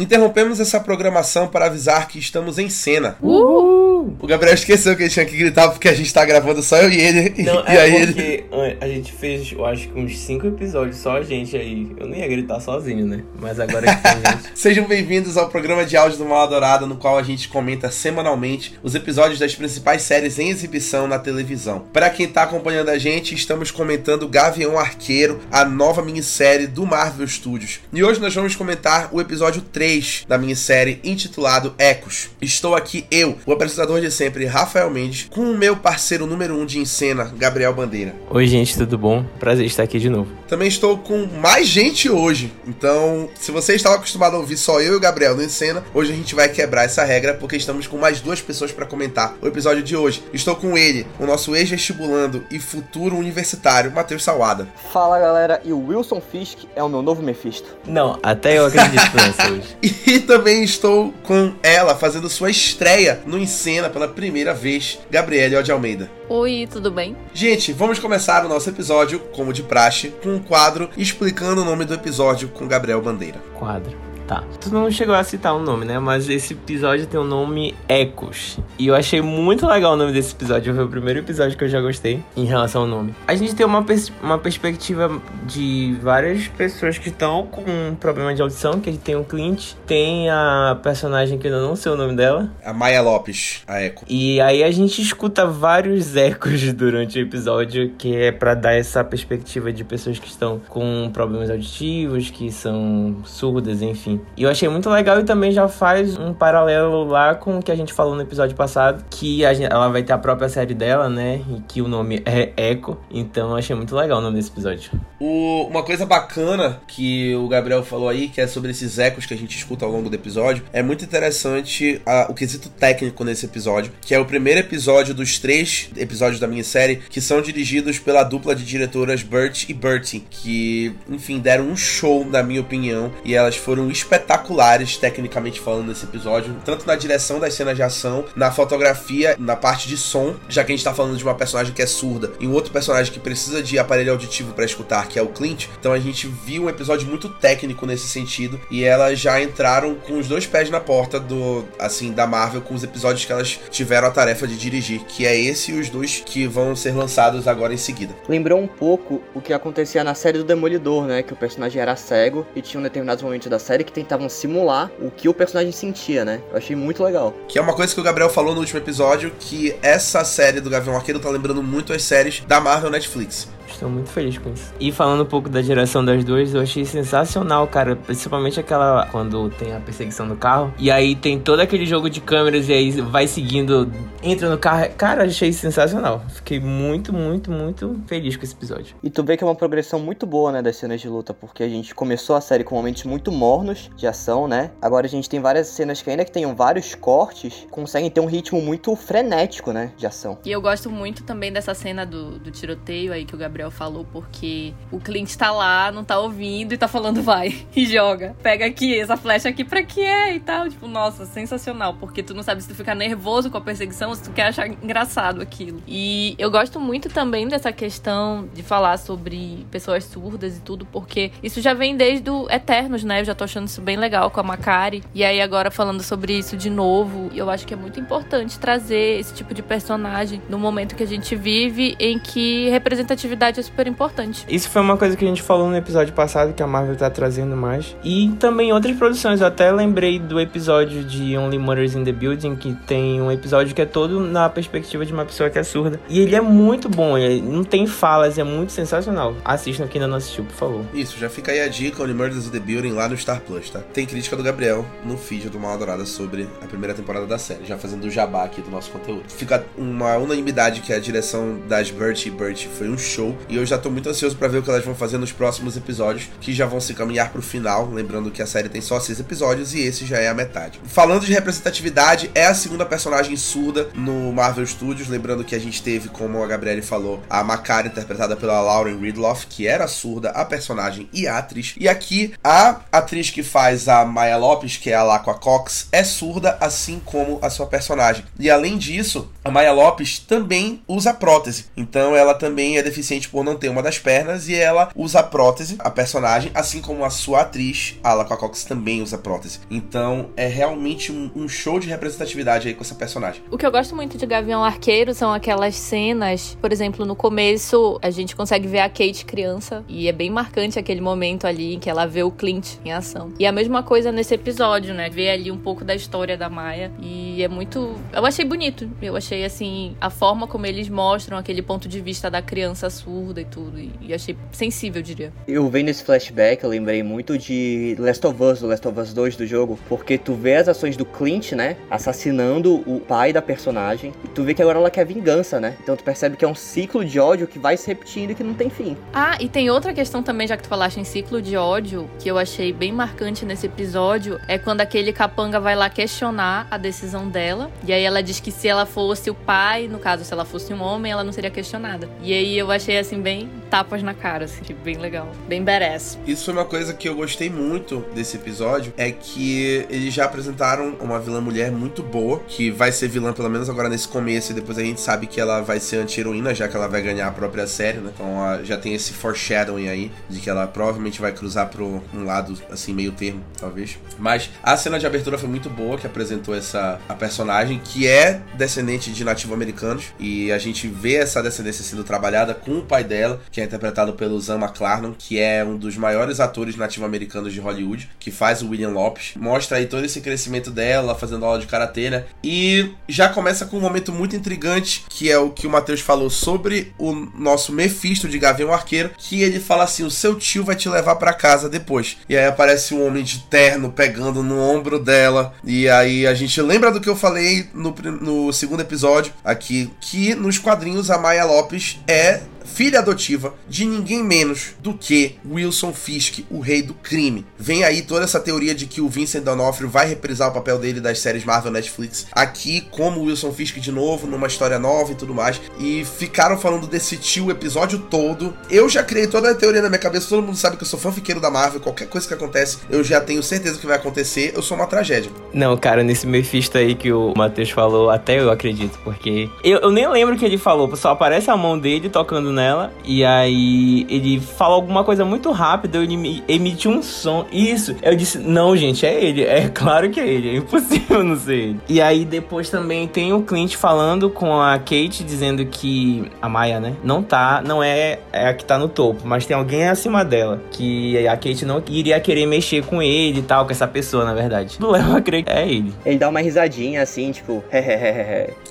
Interrompemos essa programação para avisar que estamos em cena. Uhul! O Gabriel esqueceu que ele tinha que gritar porque a gente tá gravando só eu e ele. Não, e é aí porque ele. a gente fez, eu acho que uns 5 episódios só a gente aí. Eu não ia gritar sozinho, né? Mas agora que tem gente. Sejam bem-vindos ao programa de áudio do Mal Adorado, no qual a gente comenta semanalmente os episódios das principais séries em exibição na televisão. Para quem tá acompanhando a gente, estamos comentando Gavião Arqueiro, a nova minissérie do Marvel Studios. E hoje nós vamos comentar o episódio 3 da minissérie intitulado Ecos. Estou aqui eu, o apresentador de sempre, Rafael Mendes, com o meu parceiro número 1 um de encena, Gabriel Bandeira. Oi, gente, tudo bom? Prazer estar aqui de novo. Também estou com mais gente hoje. Então, se você estava acostumado a ouvir só eu e o Gabriel no Encena, hoje a gente vai quebrar essa regra porque estamos com mais duas pessoas para comentar o episódio de hoje. Estou com ele, o nosso ex-vestibulando e futuro universitário, Matheus Salada. Fala galera, e o Wilson Fisk é o meu novo Mephisto. Não, até eu acredito nessa hoje. E também estou com ela fazendo sua estreia no Encena pela primeira vez, Gabriele de Almeida. Oi, tudo bem? Gente, vamos começar o nosso episódio, como de praxe, com um quadro explicando o nome do episódio com Gabriel Bandeira. Quadro. Tá. Tu não chegou a citar o um nome, né? Mas esse episódio tem o nome Ecos. E eu achei muito legal o nome desse episódio. Foi o primeiro episódio que eu já gostei em relação ao nome. A gente tem uma, pers uma perspectiva de várias pessoas que estão com um problema de audição, que a gente tem o Clint, tem a personagem que eu não sei o nome dela. A Maya Lopes, a Eco. E aí a gente escuta vários ecos durante o episódio, que é para dar essa perspectiva de pessoas que estão com problemas auditivos, que são surdas, enfim. E eu achei muito legal e também já faz um paralelo lá com o que a gente falou no episódio passado, que gente, ela vai ter a própria série dela, né? E que o nome é Echo. Então eu achei muito legal o nome desse episódio. O, uma coisa bacana que o Gabriel falou aí, que é sobre esses ecos que a gente escuta ao longo do episódio, é muito interessante a, o quesito técnico nesse episódio, que é o primeiro episódio dos três episódios da minissérie que são dirigidos pela dupla de diretoras Bert e Bertie, que, enfim, deram um show, na minha opinião, e elas foram espetaculares, tecnicamente falando, nesse episódio, tanto na direção das cenas de ação, na fotografia, na parte de som, já que a gente tá falando de uma personagem que é surda e um outro personagem que precisa de aparelho auditivo para escutar, que é o Clint. Então a gente viu um episódio muito técnico nesse sentido e elas já entraram com os dois pés na porta do, assim, da Marvel com os episódios que elas tiveram a tarefa de dirigir, que é esse e os dois que vão ser lançados agora em seguida. Lembrou um pouco o que acontecia na série do Demolidor, né, que o personagem era cego e tinha um determinados momentos da série que tentavam simular o que o personagem sentia, né? Eu achei muito legal. Que é uma coisa que o Gabriel falou no último episódio, que essa série do Gavião Arqueiro tá lembrando muito as séries da Marvel Netflix. Estou muito feliz com isso. E falando um pouco da direção das duas, eu achei sensacional, cara. Principalmente aquela quando tem a perseguição do carro. E aí tem todo aquele jogo de câmeras e aí vai seguindo, entra no carro. Cara, achei sensacional. Fiquei muito, muito, muito feliz com esse episódio. E tu vê que é uma progressão muito boa, né, das cenas de luta, porque a gente começou a série com momentos muito mornos de ação, né? Agora a gente tem várias cenas que ainda que tenham vários cortes, conseguem ter um ritmo muito frenético, né, de ação. E eu gosto muito também dessa cena do, do tiroteio aí que o Gabriel falou, porque o Clint tá lá, não tá ouvindo e tá falando vai e joga. Pega aqui, essa flecha aqui pra que é e tal. Tipo, nossa, sensacional, porque tu não sabe se tu ficar nervoso com a perseguição ou se tu quer achar engraçado aquilo. E eu gosto muito também dessa questão de falar sobre pessoas surdas e tudo, porque isso já vem desde o Eternos, né? Eu já tô achando isso bem legal com a Macari. E aí agora falando sobre isso de novo, eu acho que é muito importante trazer esse tipo de personagem no momento que a gente vive em que representatividade é super importante. Isso foi uma coisa que a gente falou no episódio passado, que a Marvel tá trazendo mais. E também outras produções. Eu até lembrei do episódio de Only Murders in the Building, que tem um episódio que é todo na perspectiva de uma pessoa que é surda. E ele é muito bom, ele não tem falas, é muito sensacional. Assistam quem ainda não assistiu, por favor. Isso, já fica aí a dica, Only Murders in the Building lá no Star Plus, tá? Tem crítica do Gabriel no feed do Mal Adorada sobre a primeira temporada da série, já fazendo o jabá aqui do nosso conteúdo. Fica uma unanimidade que a direção das Bert e Bert foi um show, e eu já tô muito ansioso para ver o que elas vão fazer nos próximos episódios, que já vão se caminhar pro final, lembrando que a série tem só seis episódios e esse já é a metade. Falando de representatividade, é a segunda personagem surda no Marvel Studios, lembrando que a gente teve, como a Gabriele falou, a Macari interpretada pela Lauren Ridloff, que era surda, a personagem e a atriz. E aqui a atriz que faz a Maya Lopes, que é a Laqua Cox, é surda, assim como a sua personagem. E além disso, a Maya Lopes também usa prótese, então ela também é deficiente por não ter uma das pernas e ela usa prótese, a personagem, assim como a sua atriz, a Ala Cox, também usa prótese. Então é realmente um, um, show de representatividade aí com essa personagem. O que eu gosto muito de Gavião Arqueiro são aquelas cenas, por exemplo, no começo a gente consegue ver a Kate criança e é bem marcante aquele momento ali em que ela vê o Clint em ação. E a mesma coisa nesse episódio, né? Ver ali um pouco da história da Maia e é muito. Eu achei bonito. Eu achei assim a forma como eles mostram aquele ponto de vista da criança surda e tudo. E achei sensível, eu diria. Eu vendo esse flashback, eu lembrei muito de Last of Us, do Last of Us 2 do jogo, porque tu vê as ações do Clint, né? Assassinando o pai da personagem. E tu vê que agora ela quer vingança, né? Então tu percebe que é um ciclo de ódio que vai se repetindo e que não tem fim. Ah, e tem outra questão também, já que tu falaste em ciclo de ódio, que eu achei bem marcante nesse episódio, é quando aquele capanga vai lá questionar a decisão dela. E aí ela diz que se ela fosse o pai, no caso, se ela fosse um homem, ela não seria questionada. E aí eu achei assim, bem tapas na cara, assim, tipo, bem legal. Bem badass. Isso foi uma coisa que eu gostei muito desse episódio, é que eles já apresentaram uma vilã mulher muito boa, que vai ser vilã pelo menos agora nesse começo, e depois a gente sabe que ela vai ser anti-heroína, já que ela vai ganhar a própria série, né? Então já tem esse foreshadowing aí, de que ela provavelmente vai cruzar pro um lado, assim, meio termo, talvez. Mas a cena de abertura foi muito boa, que apresentou essa a personagem, que é descendente de nativo-americanos, e a gente vê essa descendência sendo trabalhada com o pai dela, que é interpretado pelo Zan McClarnon, que é um dos maiores atores nativo-americanos de Hollywood, que faz o William Lopes. Mostra aí todo esse crescimento dela, fazendo aula de karatê, né? E já começa com um momento muito intrigante, que é o que o Matheus falou sobre o nosso Mephisto de Gavião Arqueiro, que ele fala assim: o seu tio vai te levar para casa depois. E aí aparece um homem de terno pegando no ombro dela. E aí a gente lembra do que eu falei no, no segundo episódio aqui, que nos quadrinhos a Maya Lopes é filha adotiva de ninguém menos do que Wilson Fisk, o rei do crime. Vem aí toda essa teoria de que o Vincent D'Onofrio vai reprisar o papel dele das séries Marvel Netflix aqui como Wilson Fisk de novo, numa história nova e tudo mais. E ficaram falando desse tio o episódio todo. Eu já criei toda a teoria na minha cabeça, todo mundo sabe que eu sou fanfiqueiro da Marvel, qualquer coisa que acontece, eu já tenho certeza que vai acontecer, eu sou uma tragédia. Não, cara, nesse Mephisto aí que o Matheus falou, até eu acredito, porque eu, eu nem lembro o que ele falou, só aparece a mão dele tocando nela e aí ele fala alguma coisa muito rápida, ele emite um som. Isso, eu disse, não, gente, é ele. É claro que é ele, é impossível não ser ele. E aí depois também tem o Clint falando com a Kate, dizendo que a Maia, né, não tá, não é, é a que tá no topo, mas tem alguém acima dela, que a Kate não iria querer mexer com ele e tal, com essa pessoa, na verdade. Não leva a crer que é ele. Ele dá uma risadinha assim, tipo.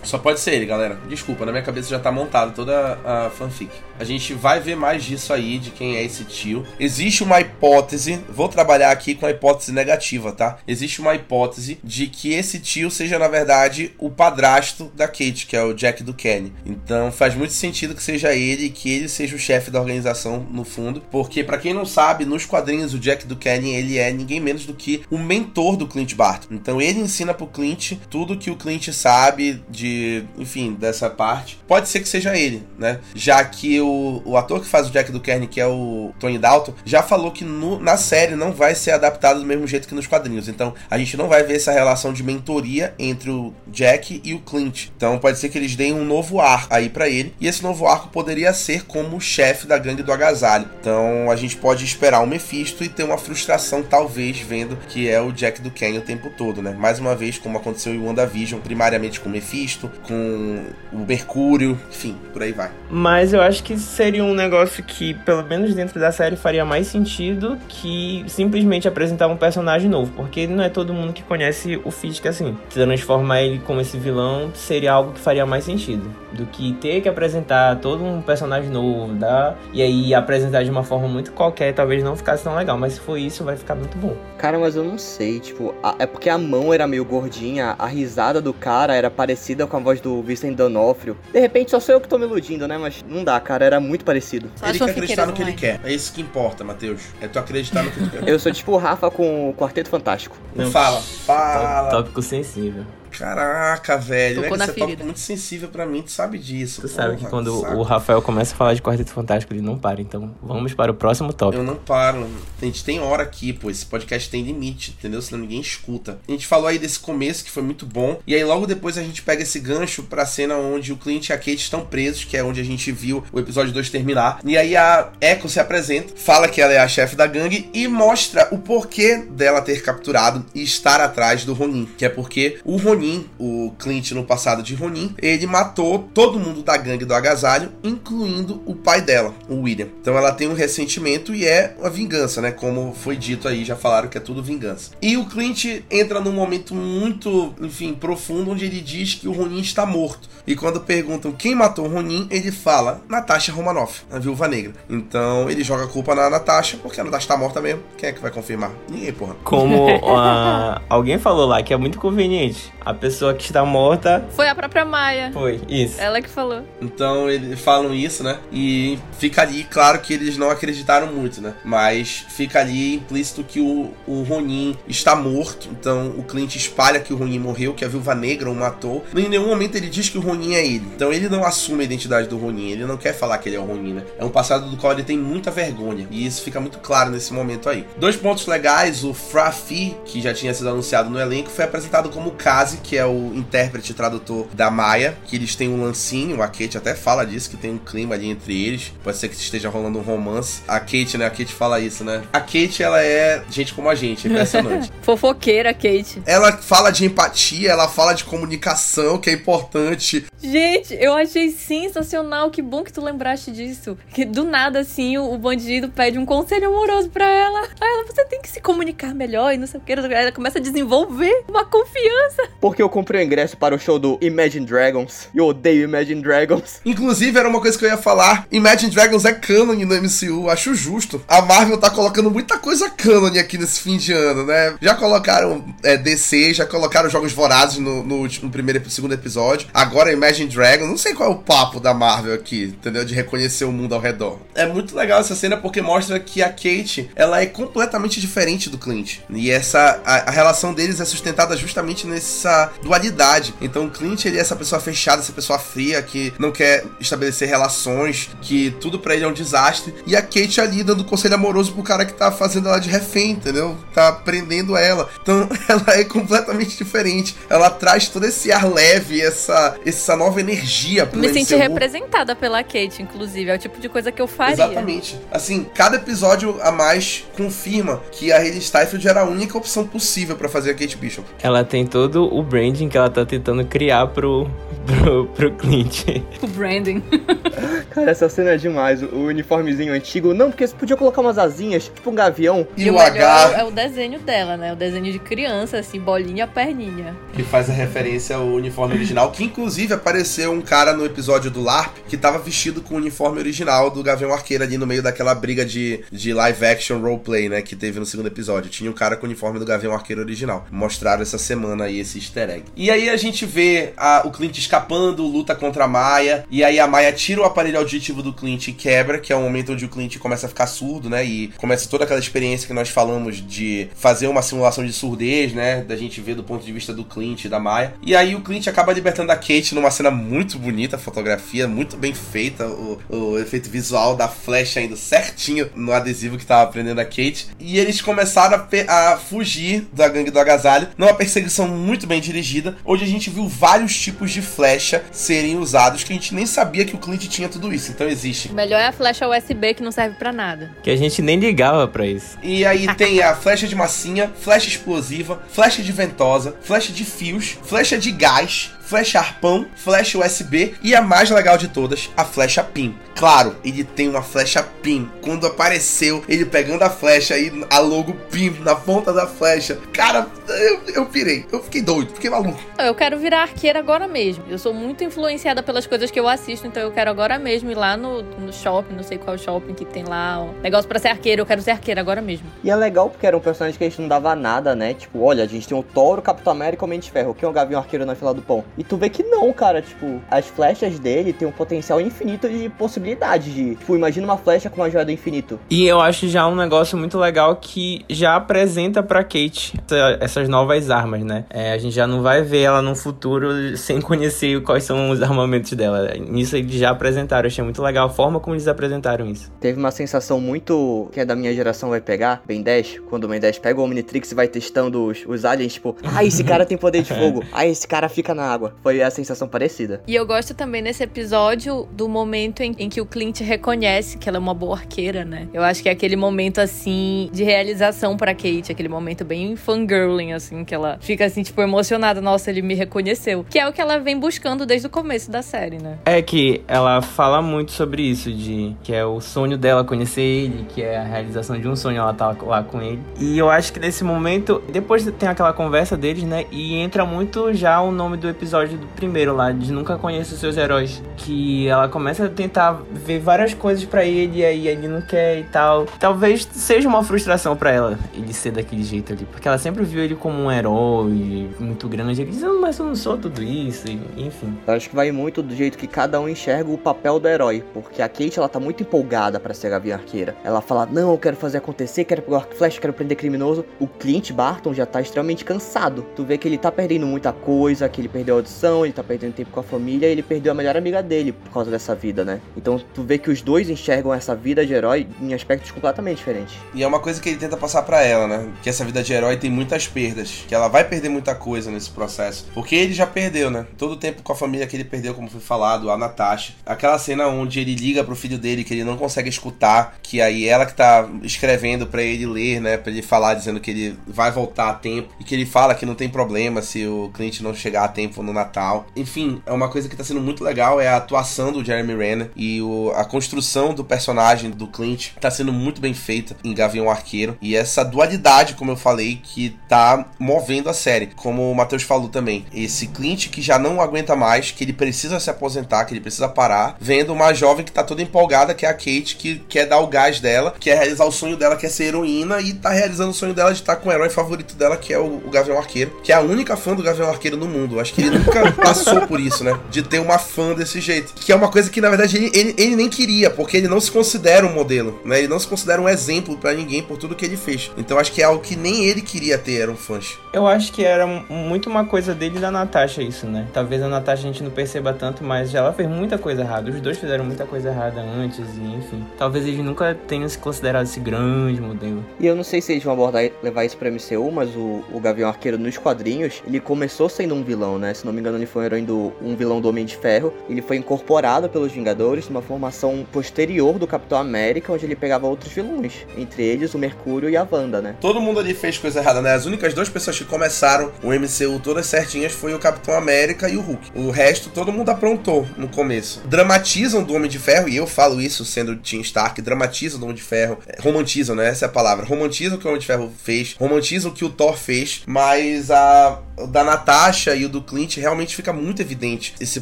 Só pode ser ele, galera. Desculpa, na minha cabeça já tá montada toda a fanfic. A gente vai ver mais disso aí, de quem é esse tio. Existe uma hipótese, vou trabalhar aqui com a hipótese negativa, tá? Existe uma hipótese de que esse tio seja, na verdade, o padrasto da Kate, que é o Jack do Kenny. Então faz muito sentido que seja ele e que ele seja o chefe da organização no fundo, porque para quem não sabe, nos quadrinhos o Jack do Kenny, ele é ninguém menos do que o mentor do Clint Barton. Então ele ensina pro Clint tudo que o Clint sabe de, enfim, dessa parte. Pode ser que seja ele, né? Já que o, o ator que faz o Jack do Kenny, que é o Tony Dalton, já falou que no, na série não vai ser adaptado do mesmo jeito que nos quadrinhos. Então a gente não vai ver essa relação de mentoria entre o Jack e o Clint. Então pode ser que eles deem um novo arco aí para ele. E esse novo arco poderia ser como chefe da gangue do agasalho. Então a gente pode esperar o Mephisto e ter uma frustração, talvez, vendo que é o Jack do Kenny o tempo todo, né? Mais uma vez, como aconteceu em WandaVision, primariamente com o Mephisto, com o Mercúrio, enfim, por aí vai. Mas eu acho que seria um negócio que, pelo menos dentro da série, faria mais sentido que simplesmente apresentar um personagem novo, porque não é todo mundo que conhece o Fisk assim. Transformar ele como esse vilão seria algo que faria mais sentido do que ter que apresentar todo um personagem novo, da e aí apresentar de uma forma muito qualquer, talvez não ficasse tão legal, mas se for isso, vai ficar muito bom. Cara, mas eu não sei, tipo, a, é porque a mão era meio gordinha, a risada do cara era parecida com a voz do Vincent D'Onofrio. De repente só sou eu que tô me iludindo, né? Mas não dá, cara, era muito parecido. Só ele quer acreditar no que ele quer. É isso que importa, Matheus. É tu acreditar no que ele quer. eu sou tipo o Rafa com o Quarteto Fantástico. Não, fala, fala. Tópico sensível. Caraca, velho. Tocou é na esse ferida. tópico muito sensível pra mim, tu sabe disso. Tu sabe que porra, quando saco. o Rafael começa a falar de Quarteto Fantástico, ele não para. Então vamos para o próximo tópico. Eu não paro. A gente tem hora aqui, pô. Esse podcast tem limite, entendeu? Senão ninguém escuta. A gente falou aí desse começo que foi muito bom. E aí logo depois a gente pega esse gancho pra cena onde o Clint e a Kate estão presos, que é onde a gente viu o episódio 2 terminar. E aí a Echo se apresenta, fala que ela é a chefe da gangue e mostra o porquê dela ter capturado e estar atrás do Ronin. Que é porque o Ronin, o Clint no passado de Ronin, ele matou todo mundo da gangue do agasalho, incluindo o pai dela, o William. Então ela tem um ressentimento e é uma vingança, né? Como foi dito aí, já falaram que é tudo vingança. E o Clint entra num momento muito, enfim, profundo, onde ele diz que o Ronin está morto. E quando perguntam quem matou o Ronin, ele fala Natasha Romanoff, a viúva negra. Então ele joga a culpa na Natasha, porque a Natasha tá morta mesmo. Quem é que vai confirmar? Ninguém, porra. Como ah, alguém falou lá que é muito conveniente. A pessoa que está morta Foi a própria Maia. foi. Isso. Ela que falou. Então eles falam isso, né? E fica ali, claro que eles não acreditaram muito, né? Mas fica ali implícito que o, o Ronin está morto. Então o Clint espalha que o Ronin morreu, que a viúva negra o matou. Em nenhum momento ele diz que o Ronin é ele. Então ele não assume a identidade do Ronin. Ele não quer falar que ele é o Ronin, né? É um passado do qual ele tem muita vergonha. E isso fica muito claro nesse momento aí. Dois pontos legais: o Frafi, que já tinha sido anunciado no elenco, foi apresentado como Kazi, que é o intérprete e tradutor da Maia. Que eles têm um lancinho. A Kate até fala disso, que tem um clima ali entre eles. Pode ser que esteja rolando um romance. A Kate, né? A Kate fala isso, né? A Kate, ela é gente como a gente, é impressionante. Fofoqueira, Kate. ela fala de empatia, ela fala de comunicação, que é importante. Gente, eu achei sensacional. Que bom que tu lembraste disso. Que do nada, assim, o, bandido pede um conselho amoroso pra ela. Aí ela, você tem que se comunicar melhor e não sei o que. Ela começa a desenvolver uma confiança. Porque eu comprei o ingresso para o show do Imagine Dragons. Eu odeio Imagine Dragons. Inclusive, era uma coisa que eu ia falar. Imagine Dragons é canon no MCU, acho justo. A Marvel tá colocando muita coisa canon aqui nesse fim de ano, né? Já colocaram é, DC, já colocaram Jogos Vorazes no, no, no primeiro e segundo episódio. Agora Imagine Dragons, não sei qual é o papo da Marvel aqui, entendeu? De reconhecer o mundo ao redor. É muito legal essa cena porque mostra que a Kate, ela é completamente diferente do Clint. E essa, a, a relação deles é sustentada justamente nessa dualidade. Então o Clint, ele é essa pessoa fechada, essa pessoa fria, que não quer estabelecer relações, que tudo pra ele é um desastre. E a Kate ali dando conselho amoroso pro cara que tá fazendo ela de refém, entendeu? Tá prendendo ela. Então ela é completamente diferente. Ela traz todo esse ar leve, essa, essa nova energia pro Me senti representada pela Kate, inclusive. É o tipo de coisa que eu faria. Exatamente. Assim, cada episódio a mais confirma que a Hayley Steinfeld era a única opção possível pra fazer a Kate Bishop. Ela tem todo o branding que ela tá tentando criar pro, pro, pro Clint. O branding. Cara, essa cena é demais. O uniformezinho antigo. Não, porque você podia colocar umas asinhas, tipo um gavião. E, o o H, é o desenho dela, né? O desenho de criança, assim, bolinha, perninha. que faz a referência ao uniforme original, que inclusive apareceu um cara no episódio do LARP que tava vestido com o uniforme original do Gavião Arqueiro ali no meio daquela briga de, de live action roleplay, né, que teve no segundo episódio. Tinha um cara com o uniforme do Gavião Arqueiro original. Mostraram essa semana aí esse easter egg. E aí a gente vê a- o Clint escapando, luta contra a Maia, e aí a Maia tira o aparelho auditivo do Clint e quebra, que é o momento onde o Clint começa a ficar surdo, né, e começa toda aquela experiência que nós falamos de fazer uma simulação de surdez, né, da gente ver do ponto de vista do Clint e da Maia. E aí o Clint acaba libertando a Kate numa cena muito bonita, a fotografia muito bem feita, o, o efeito visual da flecha indo certinho no adesivo que tava prendendo a Kate. E eles começaram a, a fugir da gangue do agasalho numa perseguição muito bem dirigida, onde a gente viu vários tipos de flecha serem usados que a gente nem sabia que o Clint tinha tudo isso. Então existe O melhor é a flecha USB que não serve pra nada. Que a gente nem ligava pra isso. E aí tem a flecha de massinha, flecha explosiva, flecha de ventosa, flecha de fios, flecha de gás, flecha arpão, flecha USB e a mais legal de todas, a flecha PIN. Claro, ele tem uma flecha PIN. Quando apareceu ele pegando a flecha e a logo PIN na ponta da flecha, cara, eu, eu pirei. Eu fiquei doido, fiquei maluco. Eu quero virar arqueira agora mesmo. Eu sou muito influenciada pelas coisas que eu assisto, então eu quero agora mesmo ir lá no, no shopping, não sei qual shopping que tem lá, ó, negócio pra ser arqueira. Eu quero ser arqueira agora mesmo. E é legal porque era um personagem que a gente não dava nada, né? Tipo, olha, a gente tem o Thor, o Capitão América e o Homem de Ferro. Quem é o Gavião Arqueiro na fila do pão? E tu vê que não, cara, tipo, as flechas dele tem um potencial infinito de possibilidades de, tipo, imagina uma flecha com uma joia do infinito. E eu acho já um negócio muito legal que já apresenta pra Kate essas novas armas, né? É, a gente já não vai ver ela no futuro sem conhecer quais são os armamentos dela. Nisso eles já apresentaram, eu achei muito legal a forma como eles apresentaram isso. Teve uma sensação muito que é da minha geração vai pegar, Ben 10, quando o Ben 10 pega o Omnitrix e vai testando os, os aliens, tipo, ah, esse cara tem poder de fogo, ah, esse cara fica na água. Foi a sensação parecida. E eu gosto também nesse episódio do momento em, em que o Clint reconhece que ela é uma boa arqueira, né? Eu acho que é aquele momento assim de realização para Kate, aquele momento bem fangirling, assim, que ela fica assim, tipo, emocionada. Nossa, ele me reconheceu. Que é o que ela vem buscando desde o começo da série, né? É que ela fala muito sobre isso, de que é o sonho dela conhecer ele, que é a realização de um sonho ela tá lá com ele. E eu acho que nesse momento, depois tem aquela conversa deles, né? E entra muito já o nome do episódio do primeiro lá, de Nunca Conheço os Seus Heróis. Que ela começa a tentar ver várias coisas para ele, e aí ele não quer e tal. Talvez seja uma frustração para ela ele ser daquele jeito ali. Porque ela sempre viu ele como um herói muito grande. Ele diz, mas eu não sou tudo isso, enfim. Eu acho que vai muito do jeito que cada um enxerga o papel do herói. Porque a Kate, ela tá muito empolgada para ser a Gavião Arqueira. Ela fala, não, eu quero fazer acontecer, quero pegar o flash, quero prender criminoso. O Clint Barton já tá extremamente cansado. Tu vê que ele tá perdendo muita coisa, que ele perdeu audição, ele tá perdendo tempo com a família, ele perdeu a melhor amiga dele por causa dessa vida, né? Então tu vê que os dois enxergam essa vida de herói em aspectos completamente diferentes. E é uma coisa que ele tenta passar para ela, né? Que essa vida de herói tem muitas perdas, que ela vai perder muita coisa nesse processo. Porque ele já perdeu, né? Todo o tempo com a família que ele perdeu, como foi falado, a Natasha. Aquela cena onde ele liga pro filho dele que ele não consegue escutar, que aí ela que tá escrevendo para ele ler, né? Pra ele falar dizendo que ele vai voltar a tempo e que ele fala que não tem problema se o cliente não chegar a tempo no Natal. Enfim, é uma coisa que tá sendo muito legal é a atuação do Jeremy Renner e o, a construção do personagem do Clint tá sendo muito bem feita em Gavião Arqueiro e essa dualidade, como eu falei, que tá movendo a série. Como o Matheus falou também, esse Clint que já não aguenta mais, que ele precisa se aposentar, que ele precisa parar, vendo uma jovem que tá toda empolgada, que é a Kate, que quer dar o gás dela, quer realizar o sonho dela, quer ser heroína e tá realizando o sonho dela de estar com o herói favorito dela, que é o, o Gavião Arqueiro, que é a única fã do Gavião Arqueiro no mundo. Acho que ele nunca passou por isso, né? De ter uma fã desse jeito. Que é uma coisa que, na verdade, ele, ele, ele nem queria, porque ele não se considera um modelo, né? Ele não se considera um exemplo para ninguém por tudo que ele fez. Então acho que é algo que nem ele queria ter, eram fãs. Eu acho que era muito uma coisa dele e da Natasha isso, né? Talvez a Natasha a gente não perceba tanto, mas ela fez muita coisa errada. Os dois fizeram muita coisa errada antes e enfim. Talvez eles nunca tenham se considerado esse grande modelo. E eu não sei se eles vão abordar levar isso pra MCU, mas o, o Gavião Arqueiro nos quadrinhos, ele começou sendo um vilão, né? Se não me engano, ele foi um herói do um vilão do Homem de Ferro. Ele foi incorporado pelos Vingadores numa formação posterior do Capitão América, onde ele pegava outros vilões, entre eles o Mercúrio e a Wanda, né? Todo mundo ali fez coisa errada, né? As únicas duas pessoas que começaram o MCU todas certinhas foi o Capitão América e o Hulk. O resto todo mundo aprontou no começo. Dramatizam do Homem de Ferro, e eu falo isso sendo Team Stark, dramatizam do Homem de Ferro, é, romantizam, né? Essa é a palavra. Romantizam o que o Homem de Ferro fez, romantizam o que o Thor fez, mas a o da Natasha e o do Clint realmente fica muito evidente esse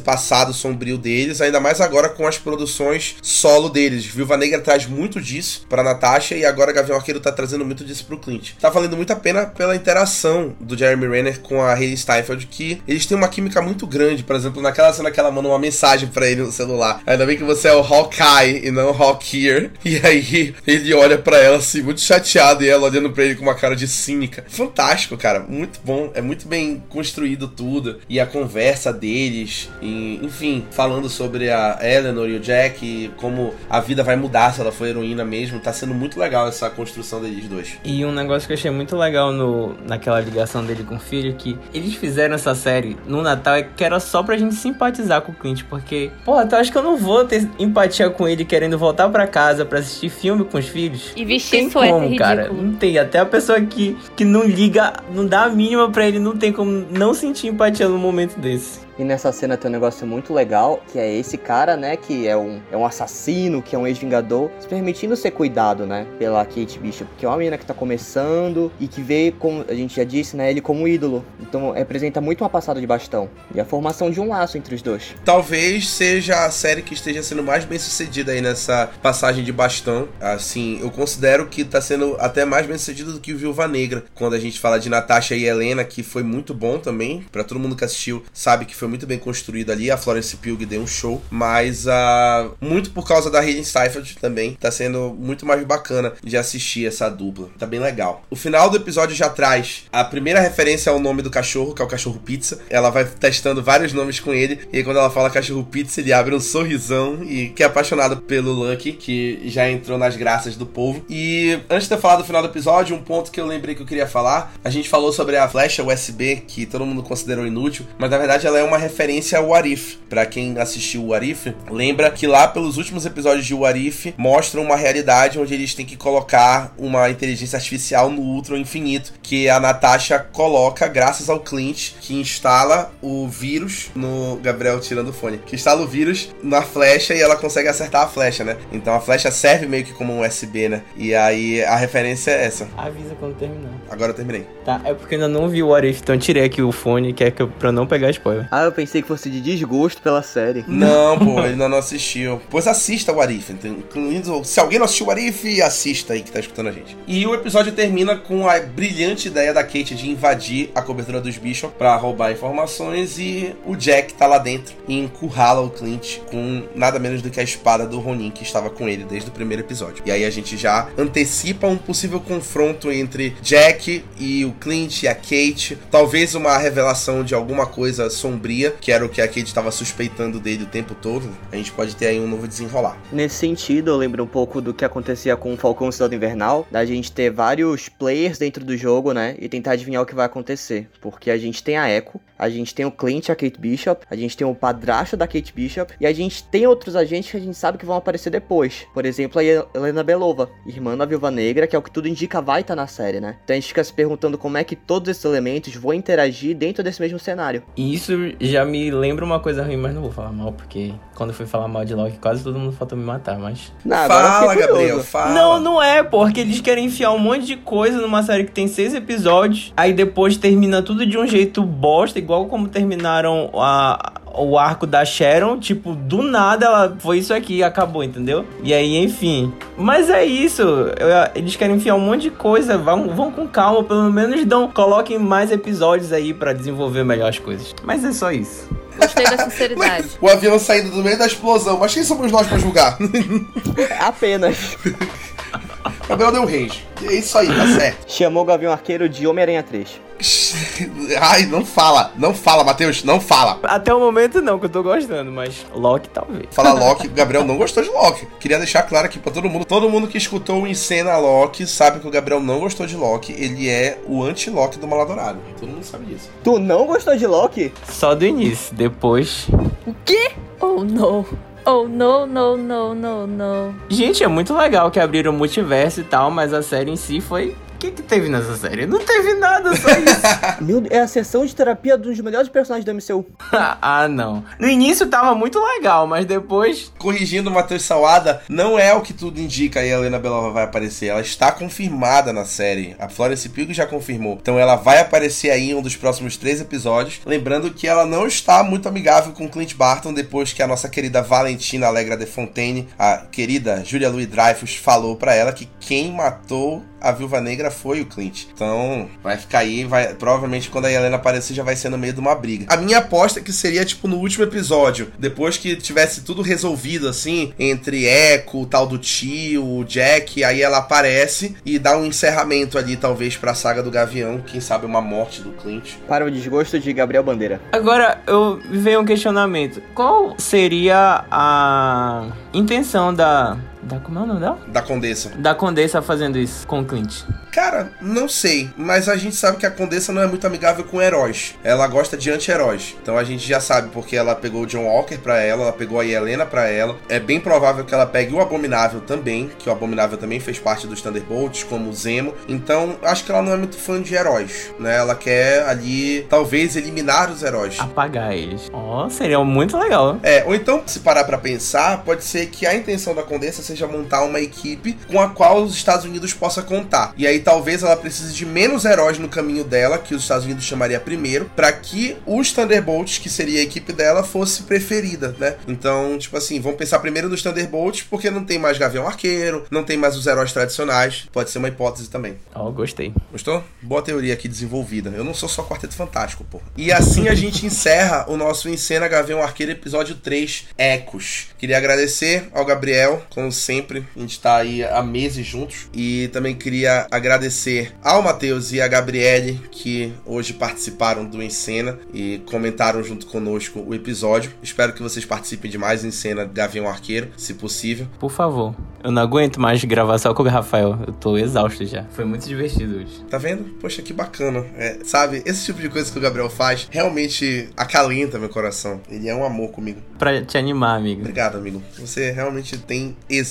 passado sombrio deles, ainda mais agora com as produções solo deles. Viúva Negra traz muito disso pra Natasha e agora Gavião Arqueiro tá trazendo muito disso pro Clint. Tá valendo muito a pena pela interação do Jeremy Renner com a Hayley Steinfeld, que eles têm uma química muito grande. Por exemplo, naquela cena que ela manda uma mensagem para ele no celular. Ainda bem que você é o Hawkeye e não o Hawkeye. E aí ele olha para ela assim, muito chateado, e ela olhando para ele com uma cara de cínica. Fantástico, cara. Muito bom. É muito bem construído tudo. E a conversa deles, e, enfim, falando sobre a Eleanor e o Jack, e como a vida vai mudar se ela for heroína mesmo. Tá sendo muito legal essa construção deles dois. E um negócio que eu achei muito legal no, naquela ligação dele com o filho, que eles fizeram essa série no Natal é que era só pra gente simpatizar com o Clint, porque, porra, tu acha que eu não vou ter empatia com ele querendo voltar pra casa pra assistir filme com os filhos? E vestir suéter como, ridículo. cara. Não tem. Até a pessoa que, que não liga, não dá a mínima pra ele, não tem como não sentir empatia num momento desse. E nessa cena tem um negócio muito legal, que é esse cara, né, que é um, é um assassino, que é um ex-vingador, se permitindo ser cuidado, né, pela Kate Bishop, que é uma menina que tá começando e que vê, como a gente já disse, né, ele como ídolo. Então representa muito uma passada de bastão e a formação de um laço entre os dois. Talvez seja a série que esteja sendo mais bem sucedida aí nessa passagem de bastão. Assim, eu considero que tá sendo até mais bem sucedido do que o Viúva Negra, quando a gente fala de Natasha e Helena, que foi muito bom também, para todo mundo que assistiu, sabe que foi foi muito bem construído ali. A Florence Pugh deu um show, mas uh, muito por causa da Hayden Seifert também. Tá sendo muito mais bacana de assistir essa dupla. Tá bem legal. O final do episódio já traz a primeira referência ao nome do cachorro, que é o cachorro pizza. Ela vai testando vários nomes com ele. E aí, quando ela fala cachorro pizza, ele abre um sorrisão e que é apaixonado pelo Lucky, que já entrou nas graças do povo. E antes de eu falar do final do episódio, um ponto que eu lembrei que eu queria falar, a gente falou sobre a flecha USB, que todo mundo considerou inútil, mas na verdade ela é uma referência ao Arif. Para quem assistiu o Arif, lembra que lá pelos últimos episódios de Arif mostram uma realidade onde eles têm que colocar uma inteligência artificial no Ultron Infinito, que a Natasha coloca graças ao Clint, que instala o vírus no Gabriel tirando o fone, que instala o vírus na flecha e ela consegue acertar a flecha, né? Então a flecha serve meio que como um USB, né? E aí a referência é essa. Avisa quando terminar. Agora eu terminei. Tá, é porque ainda não vi o Arif, então tirei aqui o fone, que é que eu, pra não pegar spoiler. Ah, eu pensei que fosse de desgosto pela série. Não, pô, ele ainda não assistiu. Pois assista o Arif. Incluindo, se alguém não assistiu o Arif, assista aí que tá escutando a gente. E o episódio termina com a brilhante ideia da Kate de invadir a cobertura dos Bishop pra roubar informações e o Jack tá lá dentro e encurrala o Clint com nada menos do que a espada do Ronin que estava com ele desde o primeiro episódio. E aí a gente já antecipa um possível confronto entre Jack e o Clint e a Kate. Talvez uma revelação de alguma coisa sombria, que era o que a Kate estava suspeitando dele o tempo todo. A gente pode ter aí um novo desenrolar. Nesse sentido, eu lembro um pouco do que acontecia com o Falcão Cidade Invernal, da gente ter vários players dentro do jogo, né? E tentar adivinhar o que vai acontecer. Porque a gente tem a Echo, a gente tem o Clint e a Kate Bishop, a gente tem o padrasto da Kate Bishop, e a gente tem outros agentes que a gente sabe que vão aparecer depois. Por exemplo, a Helena Belova, irmã da Viúva Negra, que é o que tudo indica vai estar tá na série, né? Então a gente fica se perguntando como é que todos esses elementos vão interagir dentro desse mesmo cenário. E isso já me lembra uma coisa ruim, mas não vou falar mal, porque quando eu fui falar mal de Loki, quase todo mundo faltou me matar, mas. Não, fala, Gabriel, fala. Não, não é, porque eles querem enfiar um monte de coisa numa série que tem seis episódios, aí depois termina tudo de um jeito bosta, igual como terminaram a, o arco da Sharon, tipo, do nada ela foi isso aqui acabou, entendeu? E aí, enfim. Mas é isso. Eles querem enfiar um monte de coisa. Vão, vão com calma, pelo menos dão, coloquem mais episódios aí para desenvolver melhor as coisas. Mas é só isso. Gostei da sinceridade. o avião saindo do meio da explosão. Mas quem somos nós para julgar? Apenas. Gabriel deu um range. É isso aí, tá certo. Chamou o Gavião Arqueiro de Homem-Aranha 3. Ai, não fala, não fala, Matheus, não fala. Até o momento não, que eu tô gostando, mas Loki talvez. Fala Loki, o Gabriel não gostou de Loki. Queria deixar claro aqui pra todo mundo, todo mundo que escutou em cena Loki sabe que o Gabriel não gostou de Loki. Ele é o anti-Loki do Maladourado. Todo mundo sabe disso. Tu não gostou de Loki? Só do início, depois. O quê? Oh, não. Oh, no, no, no, no, no. Gente, é muito legal que abriram o multiverso e tal, mas a série em si foi o que, que teve nessa série? Não teve nada, só isso. Meu, é a sessão de terapia dos melhores personagens da MCU. ah, não. No início tava muito legal, mas depois. Corrigindo o Matheus Salada, não é o que tudo indica e a Helena Belova vai aparecer. Ela está confirmada na série. A Florence Pugh já confirmou. Então ela vai aparecer aí em um dos próximos três episódios. Lembrando que ela não está muito amigável com Clint Barton depois que a nossa querida Valentina Alegra de Fontaine, a querida Julia Louis Dreyfus, falou para ela que quem matou a Viúva Negra foi o Clint. Então, vai ficar aí, vai, provavelmente quando a Helena aparecer já vai ser no meio de uma briga. A minha aposta é que seria tipo no último episódio, depois que tivesse tudo resolvido assim, entre Echo, o tal do tio, o Jack, aí ela aparece e dá um encerramento ali talvez para a saga do Gavião, quem sabe uma morte do Clint. Para o desgosto de Gabriel Bandeira. Agora, eu vejo um questionamento. Qual seria a intenção da da como é o nome dela? Da Condessa. Da Condessa fazendo isso com o Clint. Cara, não sei, mas a gente sabe que a Condessa não é muito amigável com heróis. Ela gosta de anti-heróis. Então a gente já sabe porque ela pegou o John Walker pra ela, ela pegou a Helena pra ela. É bem provável que ela pegue o Abominável também, que o Abominável também fez parte dos Thunderbolts, como o Zemo. Então, acho que ela não é muito fã de heróis, né? Ela quer ali, talvez, eliminar os heróis. Apagar eles. Ó, oh, seria muito legal. É, ou então, se parar pra pensar, pode ser que a intenção da Condessa seja montar uma equipe com a qual os Estados Unidos possa contar. E aí talvez ela precise de menos heróis no caminho dela, que os Estados Unidos chamaria primeiro, para que os Thunderbolts, que seria a equipe dela, fosse preferida, né? Então, tipo assim, vamos pensar primeiro nos Thunderbolts, porque não tem mais Gavião Arqueiro, não tem mais os heróis tradicionais. Pode ser uma hipótese também. Ó, oh, gostei. Gostou? Boa teoria aqui desenvolvida. Eu não sou só Quarteto Fantástico, porra. E assim a gente encerra o nosso Encena Gavião Arqueiro episódio 3, Ecos. Queria agradecer ao Gabriel, como sempre, a gente tá aí há meses juntos. E também queria agradecer ao Matheus e a Gabriele, que hoje participaram do Encena e comentaram junto conosco o episódio. Espero que vocês participem de mais Encena Gavião Arqueiro, se possível. Por favor. Eu não aguento mais gravar só com o Rafael. Eu tô exausto já. Foi muito divertido hoje. Tá vendo? Poxa, que bacana. É, sabe, esse tipo de coisa que o Gabriel faz realmente acalenta meu coração. Ele é um amor comigo. Pra te animar, amigo. Obrigado, amigo. Você realmente tem êxito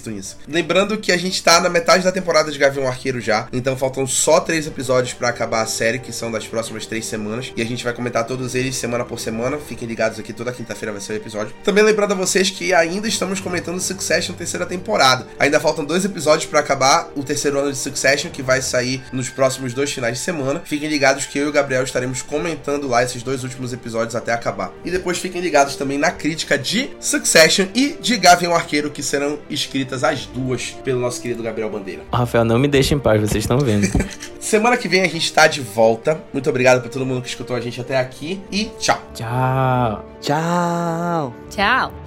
Lembrando que a gente tá na metade da temporada de Gavião Arqueiro já. Então faltam só três episódios para acabar a série, que são das próximas três semanas. E a gente vai comentar todos eles semana por semana. Fiquem ligados aqui, toda quinta-feira vai ser o episódio. Também lembrando a vocês que ainda estamos comentando Succession terceira temporada. Ainda faltam dois episódios para acabar o terceiro ano de Succession, que vai sair nos próximos dois finais de semana. Fiquem ligados que eu e o Gabriel estaremos comentando lá esses dois últimos episódios até acabar. E depois fiquem ligados também na crítica de Succession e de Gavião Arqueiro, que serão escritas as duas pelo nosso querido Gabriel Bandeira. Rafael, não me deixe em paz, vocês estão vendo. Semana que vem a gente tá de volta. Muito obrigado por todo mundo que escutou a gente até aqui e tchau. Tchau. Tchau. Tchau.